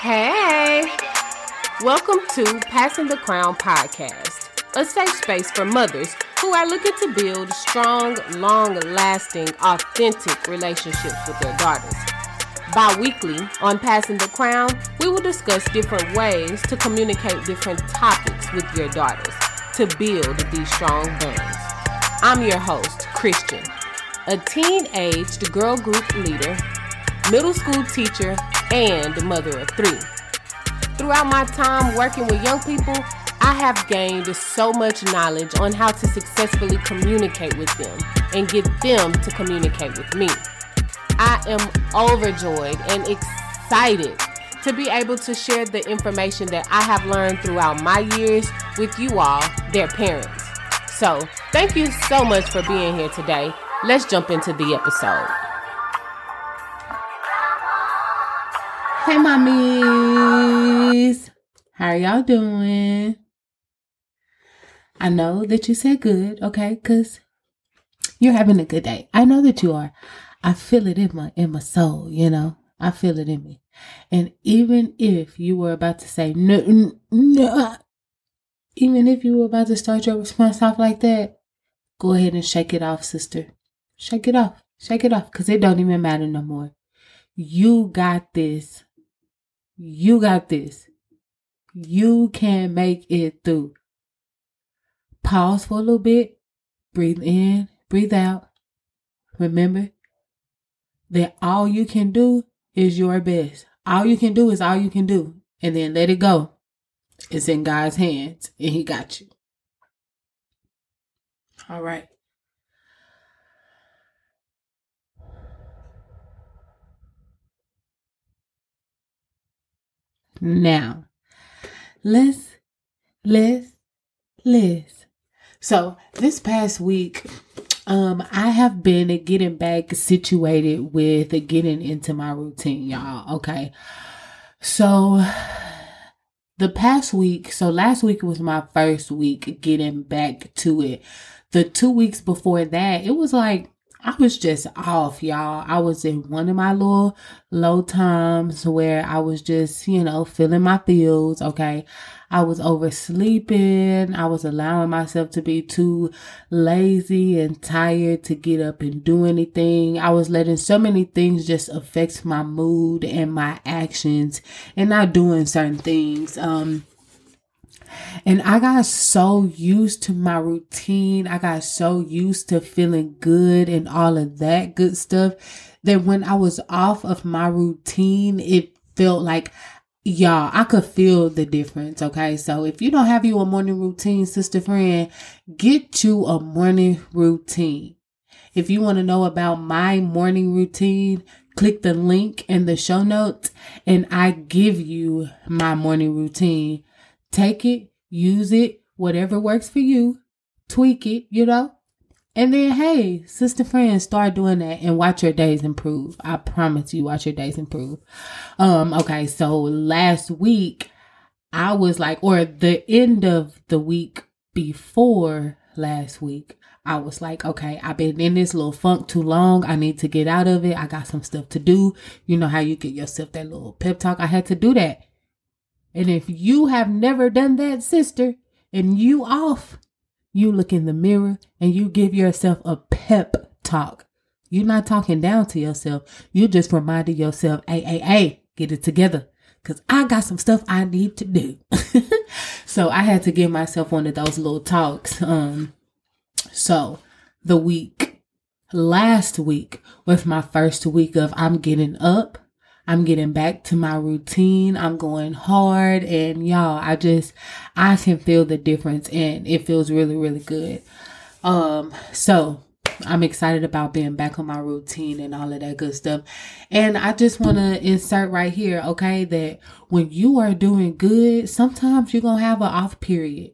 Hey, welcome to Passing the Crown podcast, a safe space for mothers who are looking to build strong, long lasting, authentic relationships with their daughters. Bi weekly on Passing the Crown, we will discuss different ways to communicate different topics with your daughters to build these strong bonds. I'm your host, Christian, a teen aged girl group leader, middle school teacher, and the mother of three. Throughout my time working with young people, I have gained so much knowledge on how to successfully communicate with them and get them to communicate with me. I am overjoyed and excited to be able to share the information that I have learned throughout my years with you all, their parents. So, thank you so much for being here today. Let's jump into the episode. Hey, mommies. How are y'all doing? I know that you said good, okay? Because you're having a good day. I know that you are. I feel it in my in my soul, you know. I feel it in me. And even if you were about to say no, no, uh, even if you were about to start your response off like that, go ahead and shake it off, sister. Shake it off. Shake it off because it don't even matter no more. You got this. You got this. You can make it through. Pause for a little bit. Breathe in, breathe out. Remember that all you can do is your best. All you can do is all you can do. And then let it go. It's in God's hands and He got you. All right. Now, let's, let's, let's. So this past week, um, I have been getting back situated with getting into my routine, y'all. Okay. So the past week, so last week was my first week getting back to it. The two weeks before that, it was like I was just off, y'all. I was in one of my little low times where I was just, you know, feeling my feels. Okay. I was oversleeping. I was allowing myself to be too lazy and tired to get up and do anything. I was letting so many things just affect my mood and my actions and not doing certain things. Um, and I got so used to my routine. I got so used to feeling good and all of that good stuff that when I was off of my routine, it felt like y'all, I could feel the difference. Okay. So if you don't have you a morning routine, sister friend, get you a morning routine. If you want to know about my morning routine, click the link in the show notes and I give you my morning routine. Take it, use it, whatever works for you, tweak it, you know. And then, hey, sister friends, start doing that and watch your days improve. I promise you, watch your days improve. Um, okay, so last week I was like, or the end of the week before last week, I was like, okay, I've been in this little funk too long. I need to get out of it. I got some stuff to do. You know how you get yourself that little pep talk. I had to do that. And if you have never done that, sister, and you off, you look in the mirror and you give yourself a pep talk. You're not talking down to yourself. You just reminding yourself, hey, hey, hey, get it together. Cause I got some stuff I need to do. so I had to give myself one of those little talks. Um, so the week, last week was my first week of I'm getting up I'm getting back to my routine. I'm going hard and y'all, I just, I can feel the difference and it feels really, really good. Um, so I'm excited about being back on my routine and all of that good stuff. And I just want to insert right here, okay, that when you are doing good, sometimes you're going to have an off period.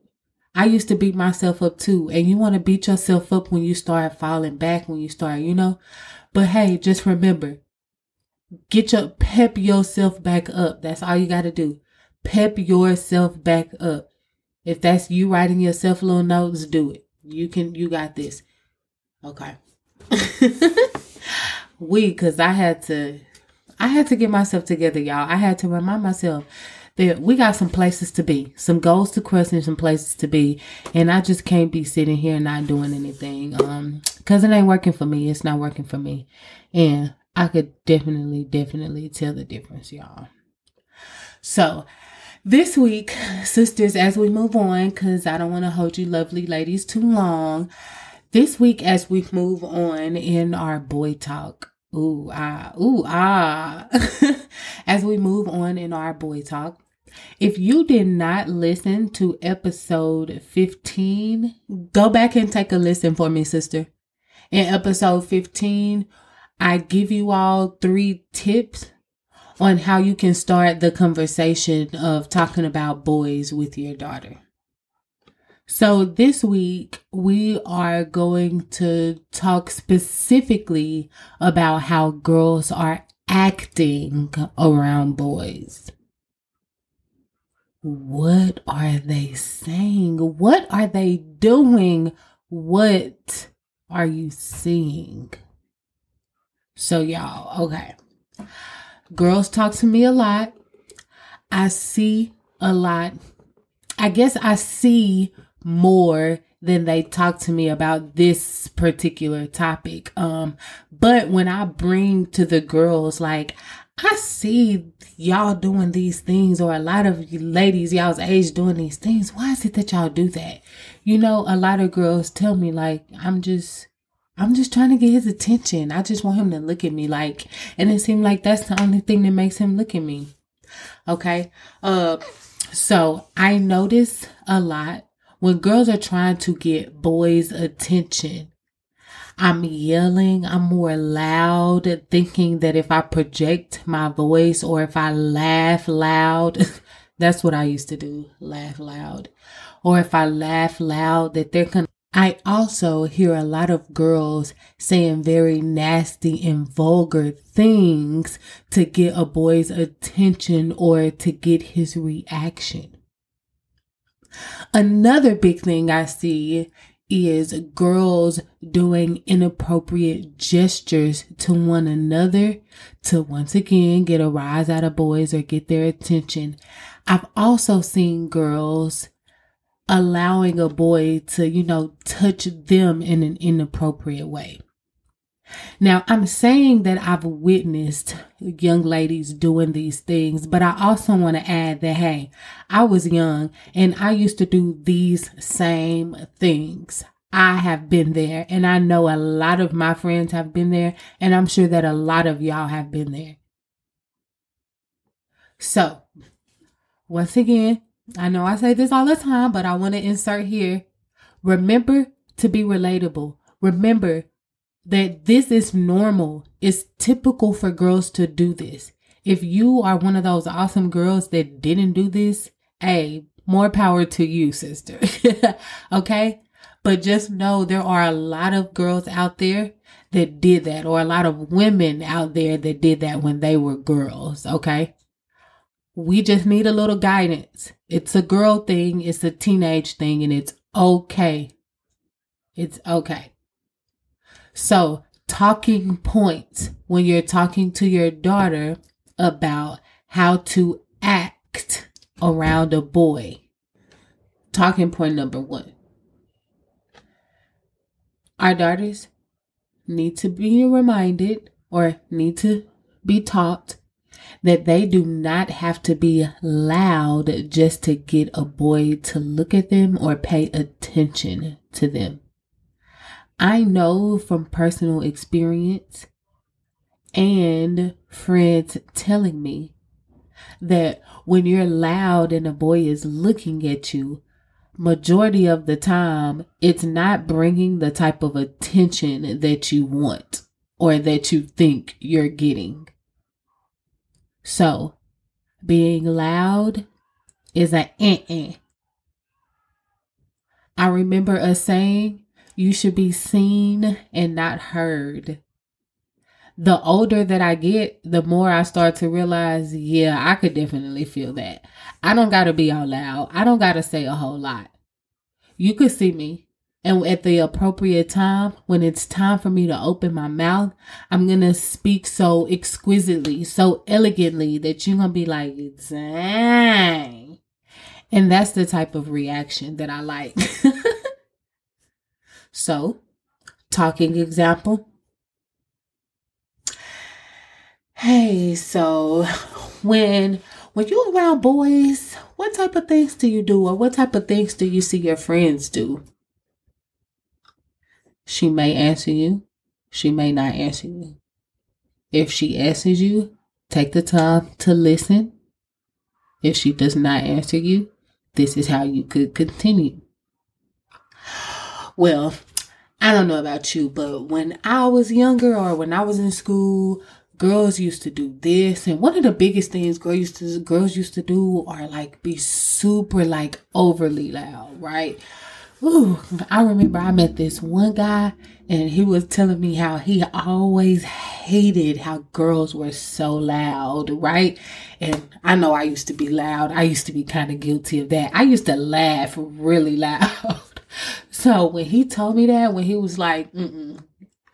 I used to beat myself up too. And you want to beat yourself up when you start falling back, when you start, you know. But hey, just remember, get your pep yourself back up. That's all you got to do. Pep yourself back up. If that's you writing yourself little notes, do it. You can, you got this. Okay. we, cause I had to, I had to get myself together, y'all. I had to remind myself that we got some places to be, some goals to cross and some places to be. And I just can't be sitting here not doing anything. Um, cause it ain't working for me. It's not working for me. And I could definitely, definitely tell the difference, y'all. So this week, sisters, as we move on, cause I don't want to hold you lovely ladies too long. This week, as we move on in our boy talk, ooh, ah, ooh, ah, as we move on in our boy talk, if you did not listen to episode 15, go back and take a listen for me, sister. In episode 15, I give you all three tips on how you can start the conversation of talking about boys with your daughter. So, this week we are going to talk specifically about how girls are acting around boys. What are they saying? What are they doing? What are you seeing? So, y'all, okay. Girls talk to me a lot. I see a lot. I guess I see more than they talk to me about this particular topic. Um, but when I bring to the girls, like, I see y'all doing these things, or a lot of ladies y'all's age doing these things. Why is it that y'all do that? You know, a lot of girls tell me, like, I'm just, I'm just trying to get his attention. I just want him to look at me, like, and it seemed like that's the only thing that makes him look at me. Okay. Uh, so I notice a lot when girls are trying to get boys' attention I'm yelling, I'm more loud, thinking that if I project my voice or if I laugh loud, that's what I used to do, laugh loud. Or if I laugh loud, that they're gonna I also hear a lot of girls saying very nasty and vulgar things to get a boy's attention or to get his reaction. Another big thing I see is girls doing inappropriate gestures to one another to once again get a rise out of boys or get their attention. I've also seen girls allowing a boy to, you know, touch them in an inappropriate way. Now, I'm saying that I've witnessed young ladies doing these things, but I also want to add that, hey, I was young and I used to do these same things. I have been there and I know a lot of my friends have been there and I'm sure that a lot of y'all have been there. So, once again, I know I say this all the time, but I want to insert here. Remember to be relatable. Remember that this is normal. It's typical for girls to do this. If you are one of those awesome girls that didn't do this, hey, more power to you, sister. okay? But just know there are a lot of girls out there that did that, or a lot of women out there that did that when they were girls. Okay? We just need a little guidance. It's a girl thing, it's a teenage thing, and it's okay. It's okay. So, talking points when you're talking to your daughter about how to act around a boy. Talking point number one. Our daughters need to be reminded or need to be taught that they do not have to be loud just to get a boy to look at them or pay attention to them. I know from personal experience and friends telling me that when you're loud and a boy is looking at you, majority of the time, it's not bringing the type of attention that you want or that you think you're getting. So, being loud is a eh-eh. I remember us saying you should be seen and not heard. The older that I get, the more I start to realize, yeah, I could definitely feel that. I don't got to be all loud. I don't got to say a whole lot. You could see me. And at the appropriate time, when it's time for me to open my mouth, I'm going to speak so exquisitely, so elegantly that you're going to be like, dang. And that's the type of reaction that I like. so, talking example. Hey, so when when you're around boys, what type of things do you do or what type of things do you see your friends do? She may answer you. She may not answer you. If she answers you, take the time to listen. If she does not answer you, this is how you could continue. Well, I don't know about you, but when I was younger or when I was in school, girls used to do this and one of the biggest things girls used to girls used to do are like be super like overly loud, right? Ooh, I remember I met this one guy and he was telling me how he always hated how girls were so loud, right? And I know I used to be loud. I used to be kind of guilty of that. I used to laugh really loud. so when he told me that, when he was like,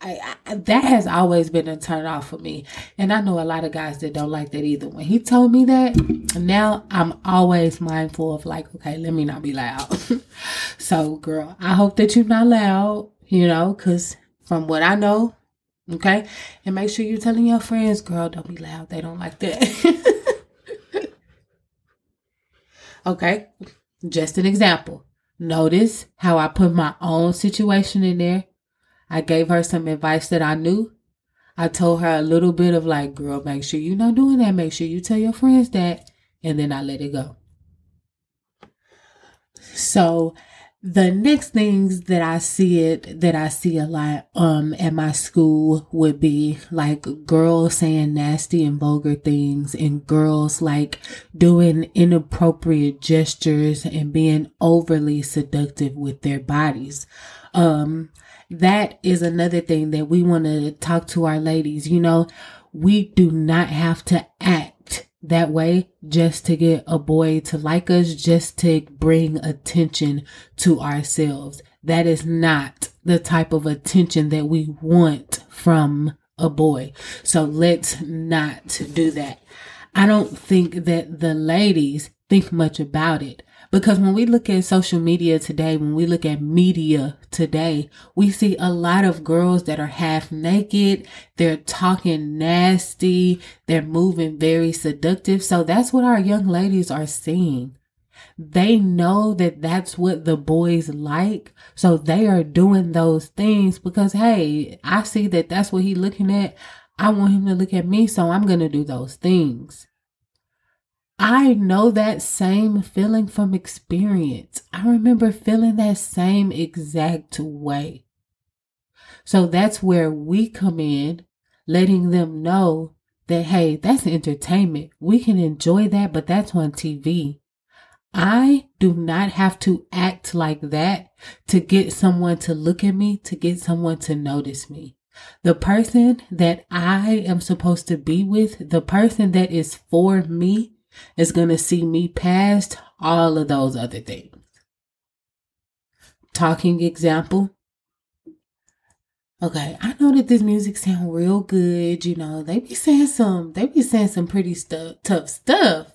I, I, that has always been a turn off for me. And I know a lot of guys that don't like that either. When he told me that, now I'm always mindful of like, okay, let me not be loud. so, girl, I hope that you're not loud, you know, because from what I know, okay, and make sure you're telling your friends, girl, don't be loud. They don't like that. okay, just an example. Notice how I put my own situation in there I gave her some advice that I knew. I told her a little bit of like, girl, make sure you're not doing that. Make sure you tell your friends that. And then I let it go. So the next things that I see it that I see a lot um at my school would be like girls saying nasty and vulgar things and girls like doing inappropriate gestures and being overly seductive with their bodies. Um that is another thing that we want to talk to our ladies. You know, we do not have to act that way just to get a boy to like us, just to bring attention to ourselves. That is not the type of attention that we want from a boy. So let's not do that. I don't think that the ladies think much about it. Because when we look at social media today, when we look at media today, we see a lot of girls that are half naked. They're talking nasty. They're moving very seductive. So that's what our young ladies are seeing. They know that that's what the boys like. So they are doing those things because, hey, I see that that's what he's looking at. I want him to look at me. So I'm going to do those things. I know that same feeling from experience. I remember feeling that same exact way. So that's where we come in, letting them know that, hey, that's entertainment. We can enjoy that, but that's on TV. I do not have to act like that to get someone to look at me, to get someone to notice me. The person that I am supposed to be with, the person that is for me, is going to see me past all of those other things. Talking example. Okay, I know that this music sound real good. You know, they be saying some, they be saying some pretty stuff, tough stuff.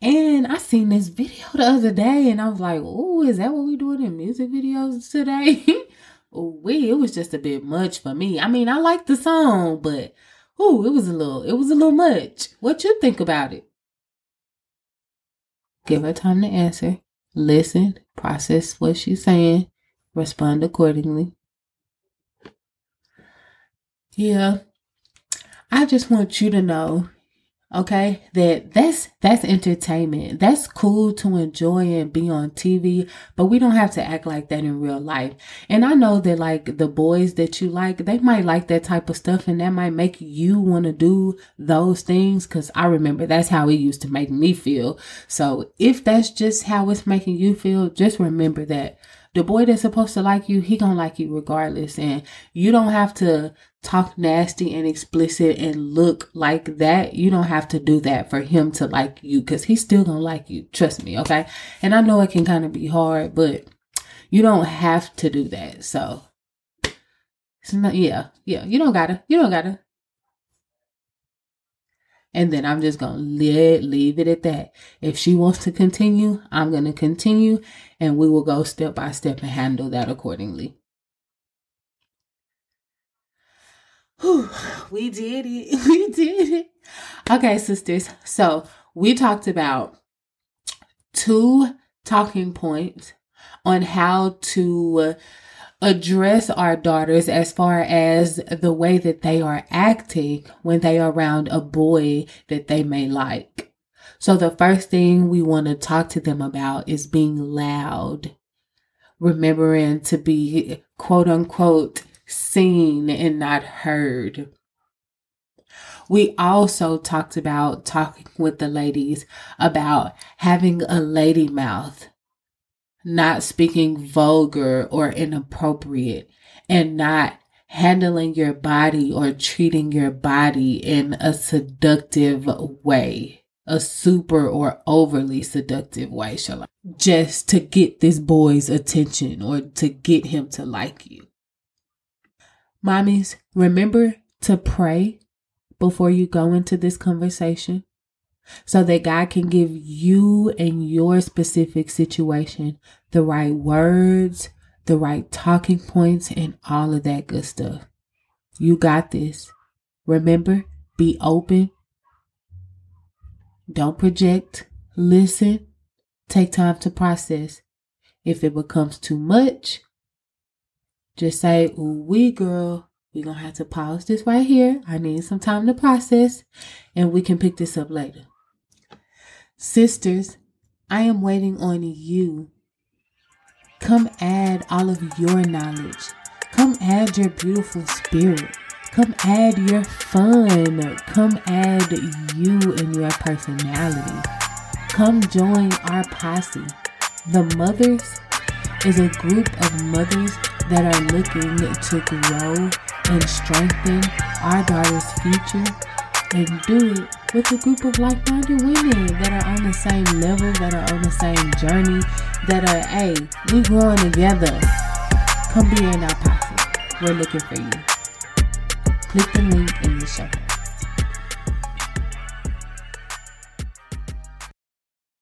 And I seen this video the other day, and I was like, "Oh, is that what we doing in music videos today?" we, it was just a bit much for me. I mean, I like the song, but oh, it was a little, it was a little much. What you think about it? Give her time to answer. Listen, process what she's saying, respond accordingly. Yeah. I just want you to know okay? That that's that's entertainment. That's cool to enjoy and be on tv but we don't have to act like that in real life. And i know that like the boys that you like they might like that type of stuff and that might make you want to do those things because i remember that's how it used to make me feel. So if that's just how it's making you feel just remember that the boy that's supposed to like you, he gonna like you regardless. And you don't have to talk nasty and explicit and look like that. You don't have to do that for him to like you because he's still gonna like you. Trust me, okay? And I know it can kind of be hard, but You don't have to do that. So it's not yeah, yeah. You don't gotta. You don't gotta. And then I'm just gonna leave, leave it at that. If she wants to continue, I'm gonna continue and we will go step by step and handle that accordingly. Whew, we did it. We did it. Okay, sisters. So we talked about two talking points on how to address our daughters as far as the way that they are acting when they are around a boy that they may like. So the first thing we want to talk to them about is being loud, remembering to be quote unquote seen and not heard. We also talked about talking with the ladies about having a lady mouth not speaking vulgar or inappropriate, and not handling your body or treating your body in a seductive way, a super or overly seductive way, shall I? Just to get this boy's attention or to get him to like you. Mommies, remember to pray before you go into this conversation so that God can give you and your specific situation the right words, the right talking points, and all of that good stuff. You got this. Remember, be open. Don't project. Listen. Take time to process. If it becomes too much, just say, Ooh, we girl, we're going to have to pause this right here. I need some time to process, and we can pick this up later. Sisters, I am waiting on you. Come add all of your knowledge. Come add your beautiful spirit. Come add your fun. Come add you and your personality. Come join our posse. The Mothers is a group of mothers that are looking to grow and strengthen our daughter's future and do it with a group of like-minded women that are on the same level, that are on the same journey, that are, hey, we growing together. Come be in our posse. We're looking for you. Click the link in the show.